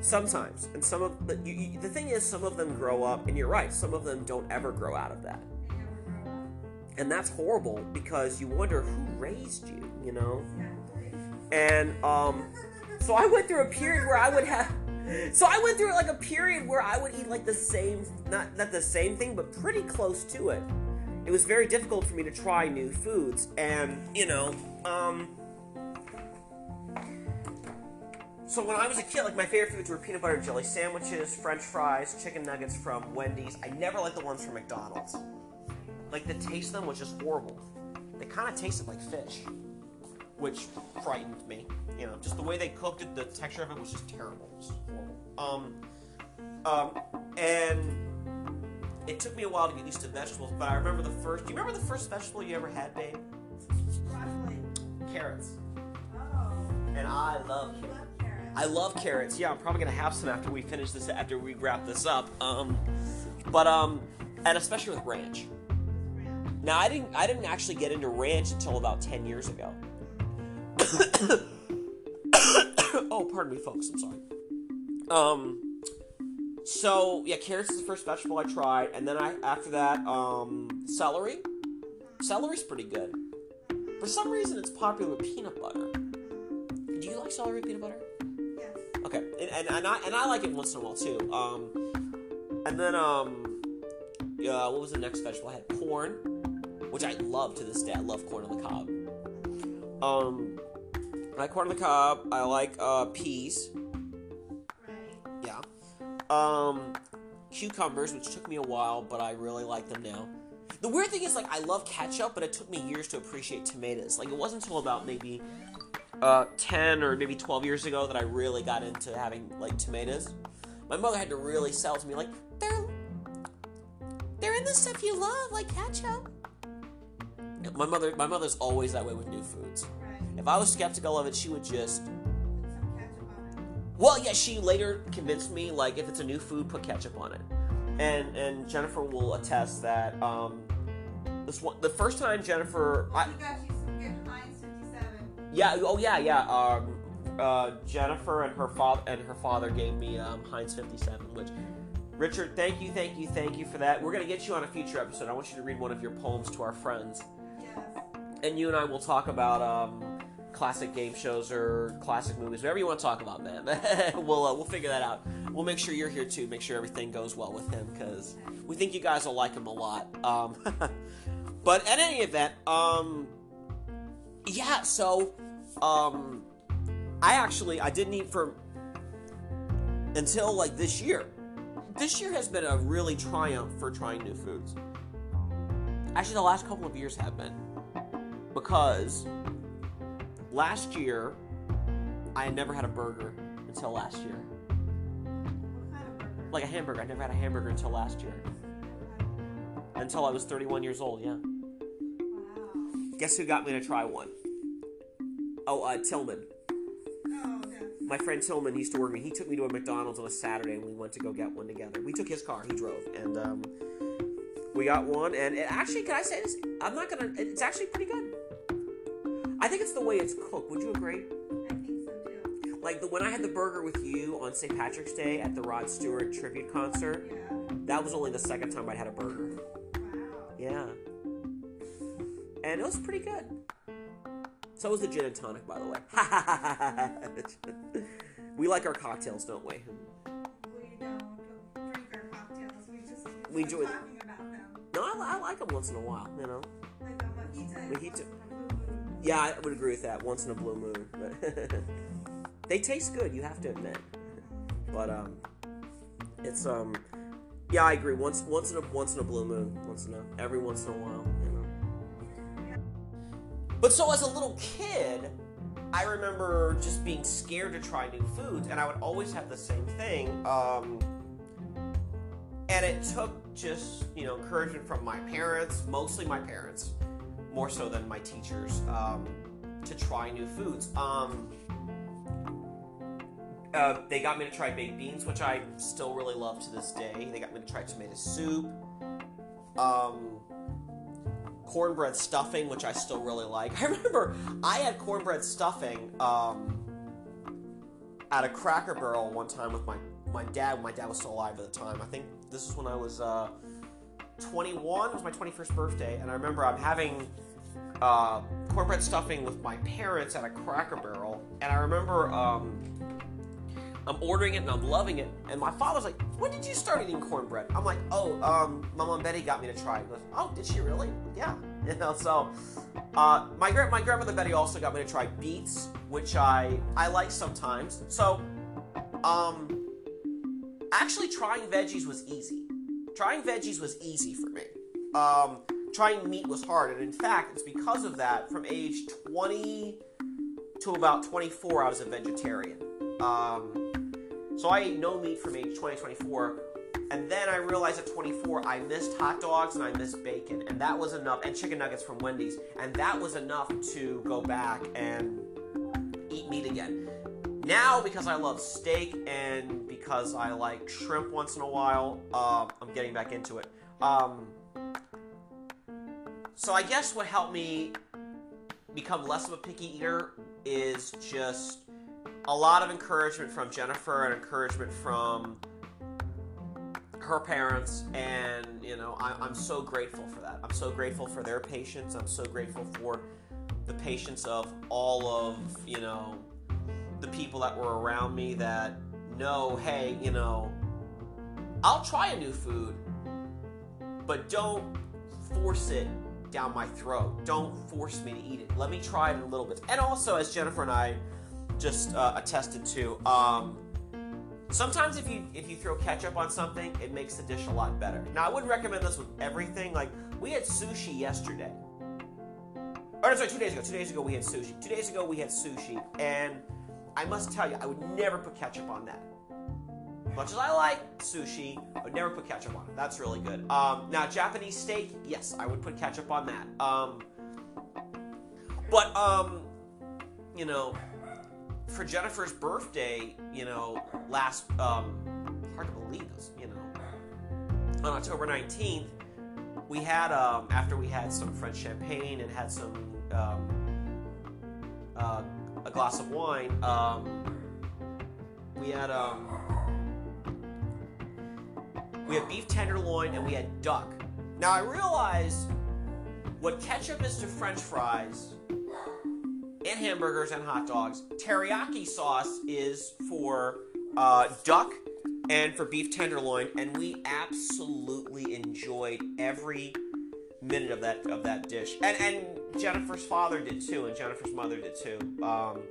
S1: Sometimes, and some of the you, you, the thing is, some of them grow up, and you're right. Some of them don't ever grow out of that,
S2: They never grow up.
S1: and that's horrible because you wonder who raised you. You know. And um, so I went through a period where I would have. So I went through like a period where I would eat like the same, not not the same thing, but pretty close to it. It was very difficult for me to try new foods, and you know, um. So when I was a kid, like my favorite foods were peanut butter and jelly sandwiches, French fries, chicken nuggets from Wendy's. I never liked the ones from McDonald's. Like the taste of them was just horrible. They kind of tasted like fish which frightened me. You know, just the way they cooked it, the texture of it was just terrible. It was. Um, um, and it took me a while to get used to vegetables, but I remember the first. Do you remember the first vegetable you ever had, babe? Carrots.
S2: Oh.
S1: And I love carrots.
S2: love carrots.
S1: I love carrots. Yeah, I'm probably gonna have some after we finish this. After we wrap this up. Um, but um, and especially with ranch.
S2: Ranch.
S1: Now I didn't. I didn't actually get into ranch until about ten years ago. oh, pardon me, folks. I'm sorry. Um. So yeah, carrots is the first vegetable I tried, and then I after that, um, celery. Celery's pretty good. For some reason, it's popular with peanut butter. Do you like celery with peanut butter?
S2: Yes.
S1: Okay, and, and, and I and I like it once in a while too. Um, and then um, yeah, what was the next vegetable? I had corn, which I love to this day. I love corn on the cob. Um, I like corn on the cob. I like uh, peas.
S2: Right.
S1: Yeah. Um, cucumbers, which took me a while, but I really like them now. The weird thing is, like, I love ketchup, but it took me years to appreciate tomatoes. Like, it wasn't until about maybe uh, 10 or maybe 12 years ago that I really got into having, like, tomatoes. My mother had to really sell to me, like, they're, they're in the stuff you love, like ketchup. My mother, my mother's always that way with new foods. If I was skeptical of it, she would just
S2: Put some ketchup on
S1: Well, yeah, she later convinced me like if it's a new food, put ketchup on it, and and Jennifer will attest that um, this one the first time Jennifer,
S2: Well,
S1: I,
S2: you got you some good Heinz 57.
S1: yeah, oh yeah, yeah, um, uh, Jennifer and her father and her father gave me um, Heinz 57, which Richard, thank you, thank you, thank you for that. We're gonna get you on a future episode. I want you to read one of your poems to our friends,
S2: Yes.
S1: and you and I will talk about um, classic game shows or classic movies, whatever you want to talk about, man. we'll uh, we'll figure that out. We'll make sure you're here too. Make sure everything goes well with him because we think you guys will like him a lot. Um, but at any event, um, yeah. So, um, I actually I didn't eat for until like this year. This year has been a really triumph for trying new foods. Actually, the last couple of years have been because last year I had never had a burger until last year.
S2: What kind of burger?
S1: Like a hamburger. I never had a hamburger until last year. Until I was 31 years old, yeah.
S2: Wow.
S1: Guess who got me to try one? Oh, uh, Tillman.
S2: Oh.
S1: My friend Tillman used to work me. He took me to a McDonald's on a Saturday and we went to go get one together. We took his car, he drove, and um, we got one. And it actually, can I say this? I'm not gonna. It's actually pretty good. I think it's the way it's cooked. Would you agree?
S2: I think so too.
S1: Like the when I had the burger with you on St. Patrick's Day at the Rod Stewart tribute concert,
S2: Yeah.
S1: that was only the second time I'd had a burger.
S2: Wow.
S1: Yeah. And it was pretty good. So was the gin and tonic, by the way. we like our cocktails, don't we?
S2: We don't drink our cocktails. We just
S1: We enjoy them.
S2: talking about them.
S1: No, I, I like them once in a while, you know.
S2: Like a mojito.
S1: Mojito. Yeah, I would agree with that. Once in a blue moon, but they taste good. You have to admit. But um, it's um, yeah, I agree. Once once in a once in a blue moon, once in a every once in a while, you know. But so as a little kid, I remember just being scared to try new foods, and I would always have the same thing. Um, and it took just you know encouragement from my parents, mostly my parents, more so than my teachers, um, to try new foods. Um, uh, they got me to try baked beans, which I still really love to this day. They got me to try tomato soup. Um, cornbread stuffing, which I still really like. I remember I had cornbread stuffing um, at a Cracker Barrel one time with my my dad. My dad was still alive at the time. I think this is when I was uh, 21. It was my 21st birthday, and I remember I'm having uh, cornbread stuffing with my parents at a Cracker Barrel, and I remember. Um, I'm ordering it and I'm loving it. And my father's like, "When did you start eating cornbread?" I'm like, "Oh, um, my mom Betty got me to try it." He goes, "Oh, did she really?" Yeah. You know, so uh, my gra- my grandmother Betty also got me to try beets, which I I like sometimes. So, um, actually trying veggies was easy. Trying veggies was easy for me. Um, trying meat was hard, and in fact, it's because of that. From age 20 to about 24, I was a vegetarian. Um, so I ate no meat from age 20, 24. And then I realized at 24 I missed hot dogs and I missed bacon. And that was enough, and chicken nuggets from Wendy's. And that was enough to go back and eat meat again. Now, because I love steak and because I like shrimp once in a while, uh, I'm getting back into it. Um, so I guess what helped me become less of a picky eater is just a lot of encouragement from Jennifer and encouragement from her parents, and you know, I, I'm so grateful for that. I'm so grateful for their patience. I'm so grateful for the patience of all of you know the people that were around me that know, hey, you know, I'll try a new food, but don't force it down my throat. Don't force me to eat it. Let me try it in a little bit. And also, as Jennifer and I just uh, attested to, um, sometimes if you if you throw ketchup on something, it makes the dish a lot better. Now, I wouldn't recommend this with everything. Like we had sushi yesterday. Or sorry, two days ago. Two days ago we had sushi. Two days ago we had sushi, and I must tell you, I would never put ketchup on that. Much as I like sushi, I would never put ketchup on it. That's really good. Um, now, Japanese steak, yes, I would put ketchup on that. Um, but um, you know, for Jennifer's birthday, you know, last um, hard to believe this, you know, on October 19th, we had um, after we had some French champagne and had some um, uh, a glass of wine. We had had beef tenderloin and we had duck. Now I realize what ketchup is to French fries and hamburgers and hot dogs, teriyaki sauce is for uh, duck and for beef tenderloin, and we absolutely enjoyed every minute of that of that dish. And and Jennifer's father did too, and Jennifer's mother did too. Um,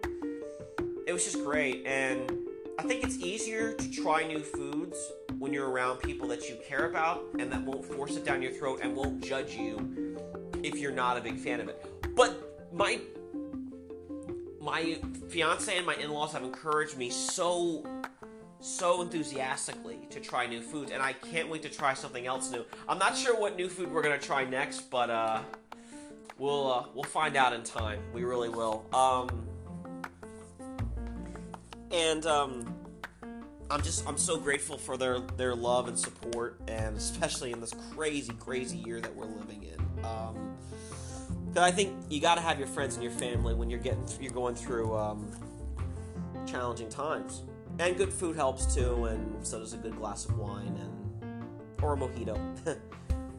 S1: it was just great, and I think it's easier to try new foods when you're around people that you care about and that won't force it down your throat and won't judge you if you're not a big fan of it. But my my fiance and my in-laws have encouraged me so so enthusiastically to try new foods and I can't wait to try something else new. I'm not sure what new food we're going to try next, but uh we'll uh, we'll find out in time. We really will. Um and um I'm just I'm so grateful for their their love and support and especially in this crazy crazy year that we're living in. Um I think you got to have your friends and your family when you're getting you're going through um, challenging times. And good food helps too, and so does a good glass of wine and or a mojito,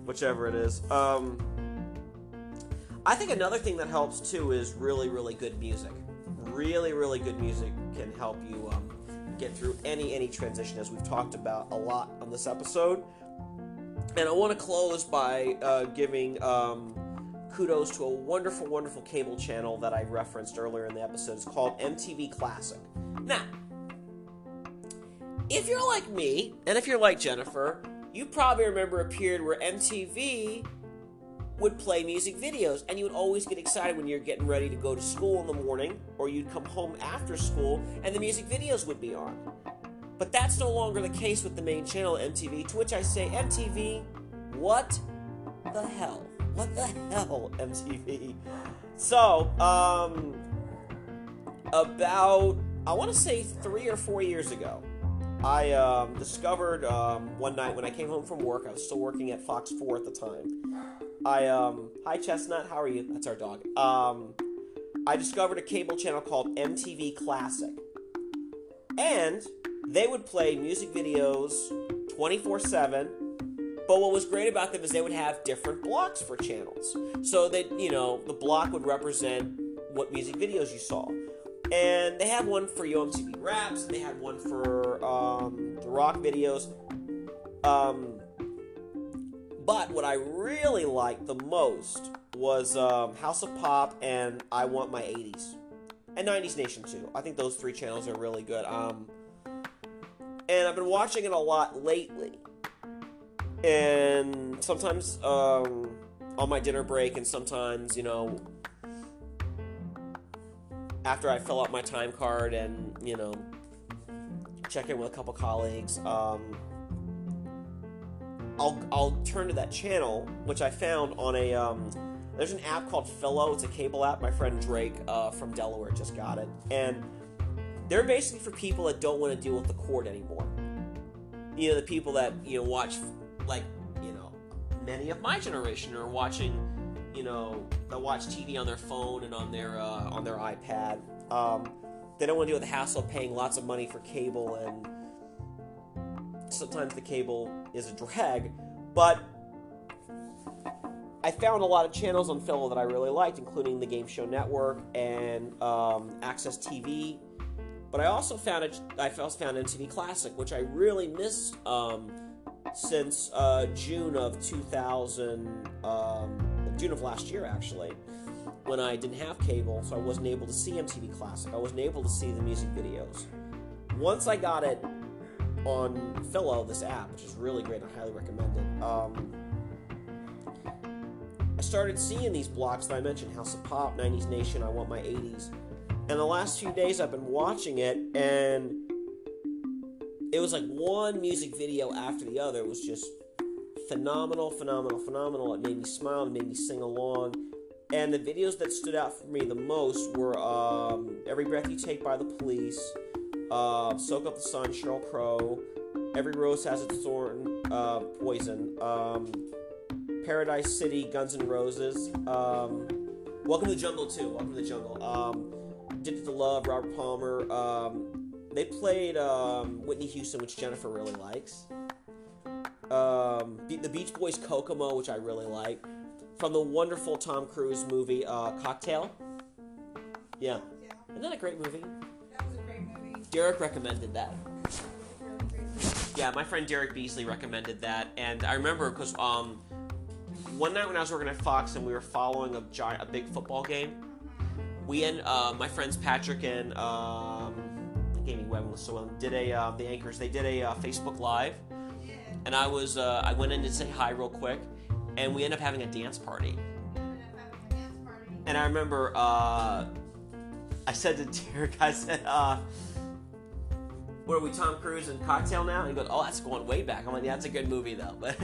S1: whichever it is. Um, I think another thing that helps too is really really good music. Really really good music can help you um, get through any any transition, as we've talked about a lot on this episode. And I want to close by uh, giving um, kudos to a wonderful, wonderful cable channel that I referenced earlier in the episode. It's called MTV Classic. Now, if you're like me, and if you're like Jennifer, you probably remember a period where MTV would play music videos, and you would always get excited when you're getting ready to go to school in the morning, or you'd come home after school, and the music videos would be on. But that's no longer the case with the main channel, MTV, to which I say, MTV, what the hell? What the hell, MTV? So, um, about, I want to say three or four years ago, I um, discovered um, one night when I came home from work, I was still working at Fox 4 at the time. I, um, hi Chestnut, how are you? That's our dog. Um, I discovered a cable channel called MTV Classic. And they would play music videos 24 7 but what was great about them is they would have different blocks for channels. So that, you know, the block would represent what music videos you saw. And they had one for YoMTV Raps, and they had one for um, the rock videos. Um, but what I really liked the most was um, House of Pop and I Want My 80s. And 90s Nation too. I think those three channels are really good. Um, and I've been watching it a lot lately and sometimes um, on my dinner break, and sometimes you know after I fill out my time card and you know check in with a couple colleagues, um, I'll I'll turn to that channel, which I found on a um, there's an app called Philo. It's a cable app. My friend Drake uh, from Delaware just got it, and they're basically for people that don't want to deal with the cord anymore. You know, the people that you know watch like you know many of my generation are watching you know that watch TV on their phone and on their uh, on their iPad. Um, they don't want to deal with the hassle of paying lots of money for cable, and sometimes the cable is a drag. But I found a lot of channels on Philo that I really liked, including the Game Show Network and um, Access TV. But I also found it. I also found MTV Classic, which I really miss. Um, since uh, June of 2000, um, June of last year actually, when I didn't have cable, so I wasn't able to see MTV Classic. I wasn't able to see the music videos. Once I got it on Philo, this app, which is really great, I highly recommend it. Um, I started seeing these blocks that I mentioned House of Pop, 90s Nation, I Want My 80s. And the last few days I've been watching it, and it was like one music video after the other it was just phenomenal, phenomenal, phenomenal. It made me smile, it made me sing along. And the videos that stood out for me the most were um, Every Breath You Take by the Police, uh, Soak Up the Sun, Sheryl Crow, Every Rose Has Its Thorn, uh, Poison, um, Paradise City, Guns N' Roses, um, Welcome to the Jungle too. Welcome to the Jungle. Um, Addicted to Love, Robert Palmer. Um, they played um, Whitney Houston, which Jennifer really likes. Um, the Beach Boys Kokomo, which I really like. From the wonderful Tom Cruise movie uh, Cocktail. Yeah.
S2: Yeah,
S1: Isn't that a great movie? Derek recommended that. Yeah, my friend Derek Beasley recommended that, and I remember because um, one night when I was working at Fox and we were following a giant, a big football game, we and uh, my friends Patrick and um, Amy Webb was so did a uh, the anchors. They did a uh, Facebook Live, and I was uh, I went in to say hi real quick, and we. Ended up having a dance party. And I remember uh, I said to Derek, I said, uh, "What are we, Tom Cruise and Cocktail now?" And he goes, "Oh, that's going way back." I'm like, "Yeah, that's a good movie though." But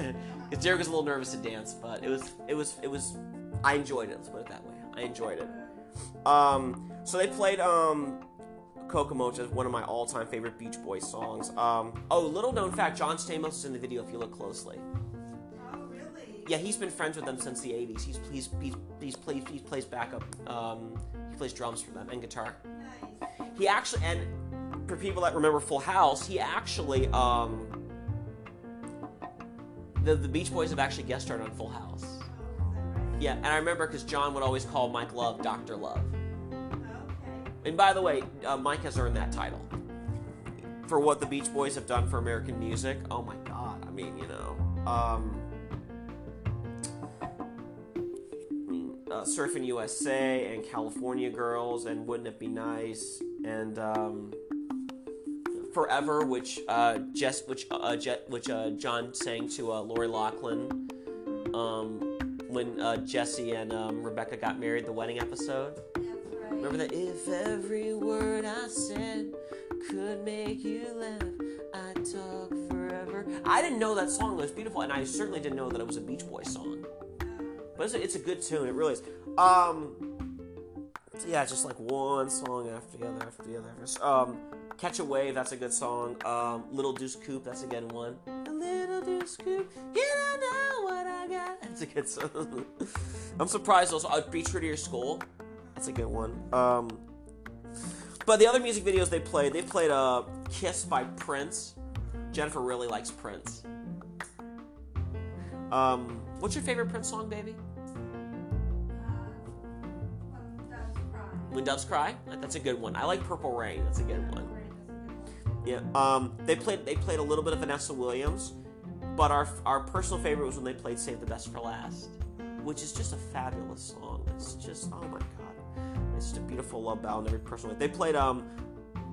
S1: because Derek was a little nervous to dance, but it was, it was, it was. I enjoyed it. Let's put it that way. I enjoyed it. Um, so they played um, Kokomo, which is one of my all-time favorite Beach Boys songs. Um, oh, little known fact: John Stamos is in the video. If you look closely.
S2: Oh, really?
S1: Yeah, he's been friends with them since the '80s. He's he's he's he's plays he plays backup. Um, he plays drums for them and guitar.
S2: Nice.
S1: He actually and for people that remember Full House, he actually um the the Beach Boys have actually guest starred on Full House.
S2: Oh, is that right?
S1: Yeah, and I remember because John would always call Mike Love Doctor Love.
S2: Okay.
S1: And by the way, uh, Mike has earned that title for what the Beach Boys have done for American music. Oh my God! I mean, you know, um, uh, Surfing USA and California Girls and Wouldn't It Be Nice and um, Forever, which uh, Jess, which uh, Je- which uh, John sang to uh, Lori Loughlin um, when uh, Jesse and um, Rebecca got married, the wedding episode.
S2: Right.
S1: Remember that? If every word I said could make you laugh, I'd talk forever. I didn't know that song was beautiful, and I certainly didn't know that it was a Beach Boys song. But it's a, it's a good tune. It really is. Um, yeah, just like one song after the other after the other. Um, Catch a Wave, that's a good song. Um, Little Deuce Coupe, that's again one. A little Deuce Coupe, you don't know what I got. That's a good song. I'm surprised those. Uh, Be True to Your School, that's a good one. Um, but the other music videos they played, they played uh, Kiss by Prince. Jennifer really likes Prince. Um, what's your favorite Prince song, baby? When Doves Cry. That's a good one. I like Purple Rain. That's a good one. Yeah. Um, they played they played a little bit of Vanessa Williams, but our our personal favorite was when they played Save the Best for Last, which is just a fabulous song. It's just oh my god, it's just a beautiful love ballad in every personal way. They played um,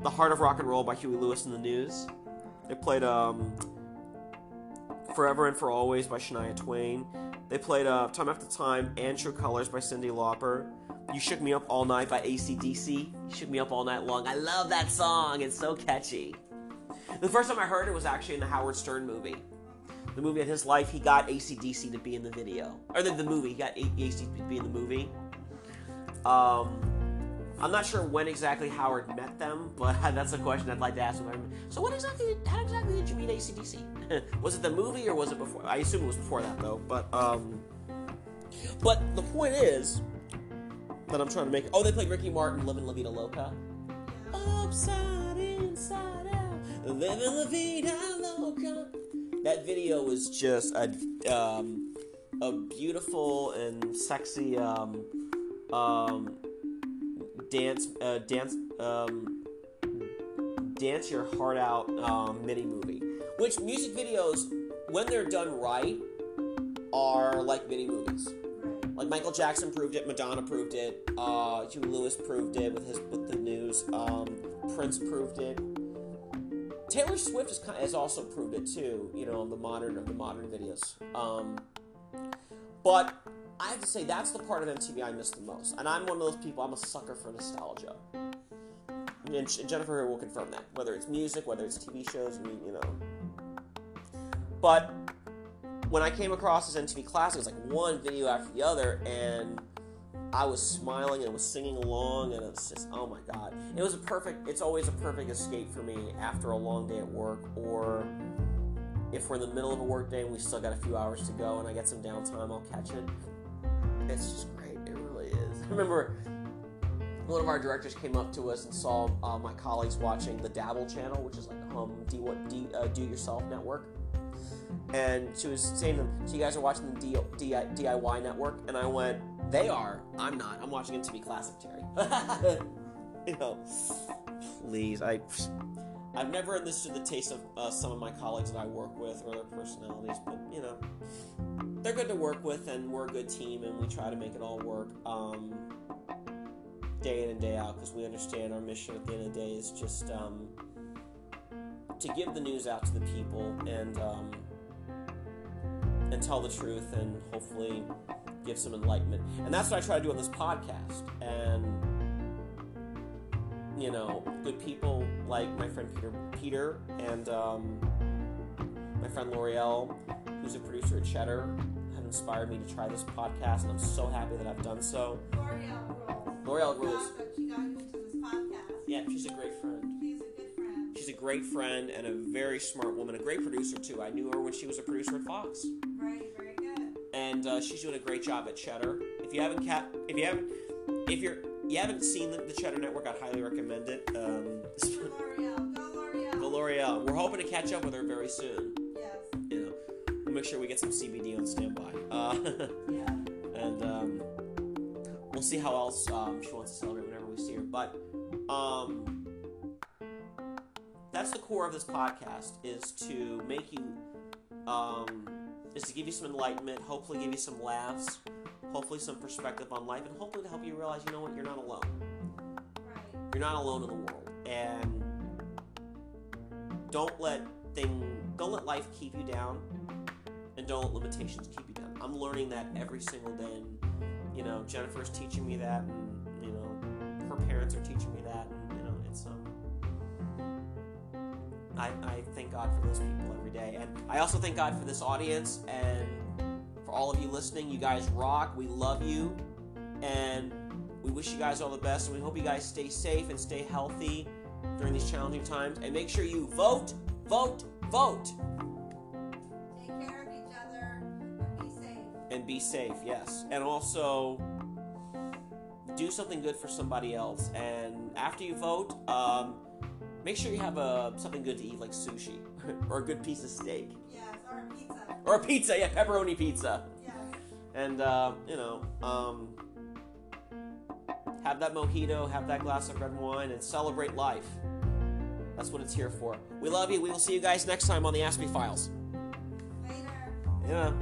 S1: The Heart of Rock and Roll by Huey Lewis and the News. They played um, Forever and for Always by Shania Twain. They played uh, Time After Time and True Colors by Cyndi Lauper. You Shook Me Up All Night by ACDC. You Shook Me Up All Night Long. I love that song. It's so catchy. The first time I heard it was actually in the Howard Stern movie. The movie of his life, he got ACDC to be in the video. Or the, the movie, he got ACDC to be in the movie. Um, I'm not sure when exactly Howard met them, but that's a question I'd like to ask him. So, what exactly? How exactly did you meet ACDC? was it the movie or was it before? I assume it was before that though. But um, but the point is that I'm trying to make. Oh, they played Ricky Martin, "Living La Vida Loca." Upside inside out, La Vida Loca. That video was just a um, a beautiful and sexy um, um, dance uh, dance um, dance your heart out um, mini movie. Which music videos, when they're done right, are like mini movies. Like Michael Jackson proved it, Madonna proved it, uh, Huey Lewis proved it with his with the news. Um, Prince proved it. Taylor Swift has, kind has also proved it too. You know, the modern of the modern videos. Um, but I have to say that's the part of MTV I miss the most, and I'm one of those people. I'm a sucker for nostalgia. And Jennifer will confirm that, whether it's music, whether it's TV shows, I mean, you know. But when I came across this MTV Classic, it was like one video after the other, and I was smiling and was singing along, and it was just, oh my god. It was a perfect, it's always a perfect escape for me after a long day at work, or if we're in the middle of a work day and we still got a few hours to go and I get some downtime, I'll catch it. It's just great. It really is. I remember one of our directors came up to us and saw uh, my colleagues watching the Dabble channel, which is like home D, D, uh, do yourself network. And she was saying to them, So you guys are watching the D, D, DIY network? And I went, They are. I'm not. I'm watching MTV Classic, Terry. you know, please. I. I've never This understood the taste of uh, some of my colleagues that I work with or their personalities, but you know, they're good to work with, and we're a good team, and we try to make it all work um, day in and day out because we understand our mission at the end of the day is just um, to give the news out to the people and um, and tell the truth and hopefully give some enlightenment. And that's what I try to do on this podcast. And you know, good people like my friend Peter, Peter, and um, my friend L'Oreal, who's a producer at Cheddar, have inspired me to try this podcast, and I'm so happy that I've done so.
S2: L'Oreal rules.
S1: L'Oreal rules.
S2: She got you into this podcast.
S1: Yeah, she's a great friend.
S2: She's a good friend.
S1: She's a great friend and a very smart woman, a great producer too. I knew her when she was a producer at Fox,
S2: Right, very good.
S1: and uh, she's doing a great job at Cheddar. If you haven't cap, if you haven't, if you're you haven't seen the, the Cheddar Network, I'd highly recommend it. Um,
S2: L'Oreal, go L'Oreal.
S1: L'Oreal. We're hoping to catch up with her very soon.
S2: Yes,
S1: You know, we'll make sure we get some CBD on standby. Uh,
S2: yeah.
S1: and um, we'll see how else um, she wants to celebrate whenever we see her. But um, that's the core of this podcast: is to make you, um, is to give you some enlightenment, hopefully give you some laughs, hopefully some perspective on life, and hopefully to help you realize, you know what, you're not alone.
S2: Right.
S1: You're not alone in the world, and don't let thing, don't let life keep you down, and don't let limitations keep you down. I'm learning that every single day, and you know, Jennifer's teaching me that, and you know, her parents are teaching me that, I, I thank God for those people every day. And I also thank God for this audience and for all of you listening. You guys rock. We love you. And we wish you guys all the best. And we hope you guys stay safe and stay healthy during these challenging times. And make sure you vote, vote, vote.
S2: Take care of each other and be safe.
S1: And be safe, yes. And also do something good for somebody else. And after you vote, um, make sure you have a, something good to eat like sushi or a good piece of steak.
S2: Yes, or pizza.
S1: Or a pizza, yeah, pepperoni pizza.
S2: Yes.
S1: And, uh, you know, um, have that mojito, have that glass of red wine, and celebrate life. That's what it's here for. We love you. We will see you guys next time on the Aspie Files.
S2: Later.
S1: Yeah.